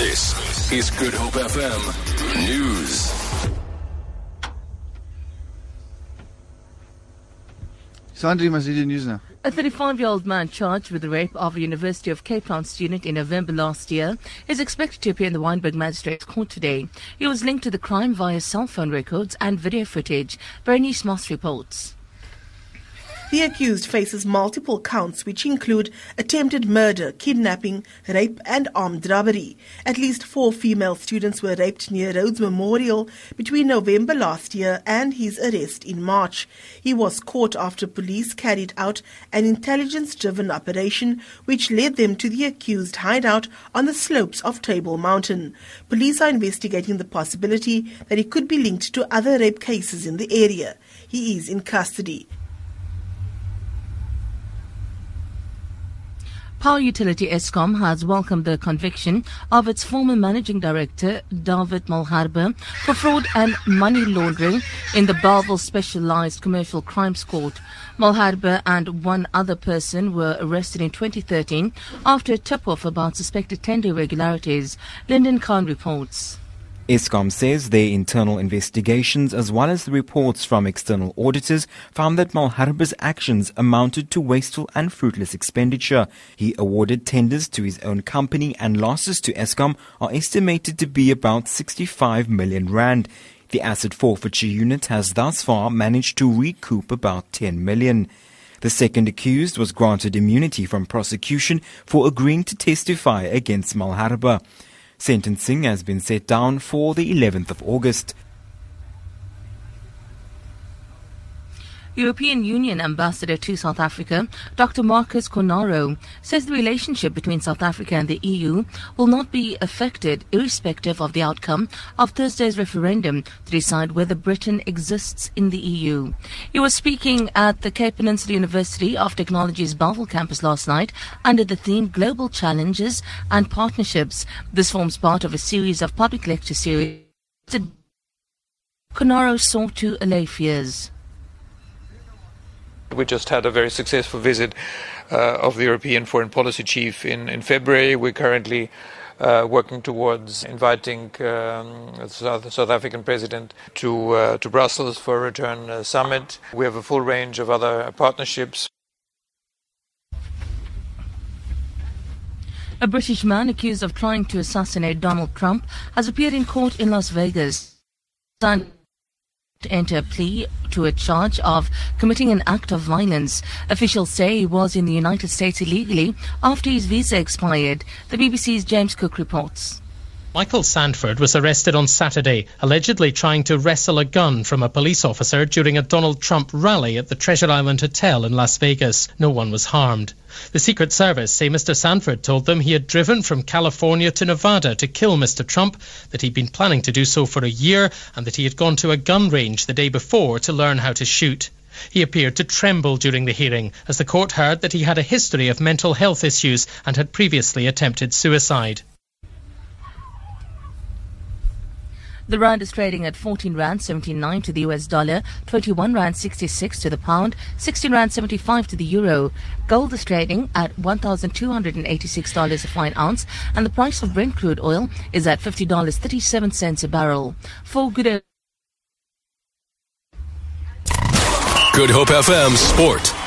This is Good Hope FM News. Sandri must read the news now. A 35 year old man charged with the rape of a University of Cape Town student in November last year is expected to appear in the Wynberg Magistrates Court today. He was linked to the crime via cell phone records and video footage. Bernice Moss reports. The accused faces multiple counts, which include attempted murder, kidnapping, rape, and armed robbery. At least four female students were raped near Rhodes Memorial between November last year and his arrest in March. He was caught after police carried out an intelligence driven operation which led them to the accused hideout on the slopes of Table Mountain. Police are investigating the possibility that he could be linked to other rape cases in the area. He is in custody. Power utility Eskom has welcomed the conviction of its former managing director, David Malherbe, for fraud and money laundering in the Bellville Specialized Commercial Crimes Court. Malherbe and one other person were arrested in 2013 after a tip-off about suspected tender irregularities. Lyndon Khan reports. Eskom says their internal investigations as well as the reports from external auditors found that Malherbe's actions amounted to wasteful and fruitless expenditure. He awarded tenders to his own company and losses to Eskom are estimated to be about 65 million rand. The asset forfeiture unit has thus far managed to recoup about 10 million. The second accused was granted immunity from prosecution for agreeing to testify against Malherbe. Sentencing has been set down for the 11th of August. European Union Ambassador to South Africa, Dr. Marcus Cornaro, says the relationship between South Africa and the EU will not be affected irrespective of the outcome of Thursday's referendum to decide whether Britain exists in the EU. He was speaking at the Cape Peninsula University of Technology's Bellville campus last night under the theme Global Challenges and Partnerships. This forms part of a series of public lecture series. Cornaro sought to allay fears. We just had a very successful visit uh, of the European Foreign Policy Chief in, in February. We're currently uh, working towards inviting um, South, South, African president to, uh, to Brussels for a return uh, summit. We have a full range of other partnerships. A British man accused of trying to assassinate Donald Trump has appeared in court in Las Vegas enter a plea to a charge of committing an act of violence. Officials say he was in the United States illegally after his visa expired. The BBC's James Cook reports. Michael Sandford was arrested on Saturday, allegedly trying to wrestle a gun from a police officer during a Donald Trump rally at the Treasure Island Hotel in Las Vegas. No one was harmed. The Secret Service say Mr. Sandford told them he had driven from California to Nevada to kill Mr. Trump, that he'd been planning to do so for a year, and that he had gone to a gun range the day before to learn how to shoot. He appeared to tremble during the hearing as the court heard that he had a history of mental health issues and had previously attempted suicide. The rand is trading at 14 rand 79 to the US dollar, 21 rand 66 to the pound, 16 rand 75 to the euro. Gold is trading at $1,286 a fine ounce, and the price of Brent crude oil is at $50.37 a barrel. For good Good Hope FM Sport.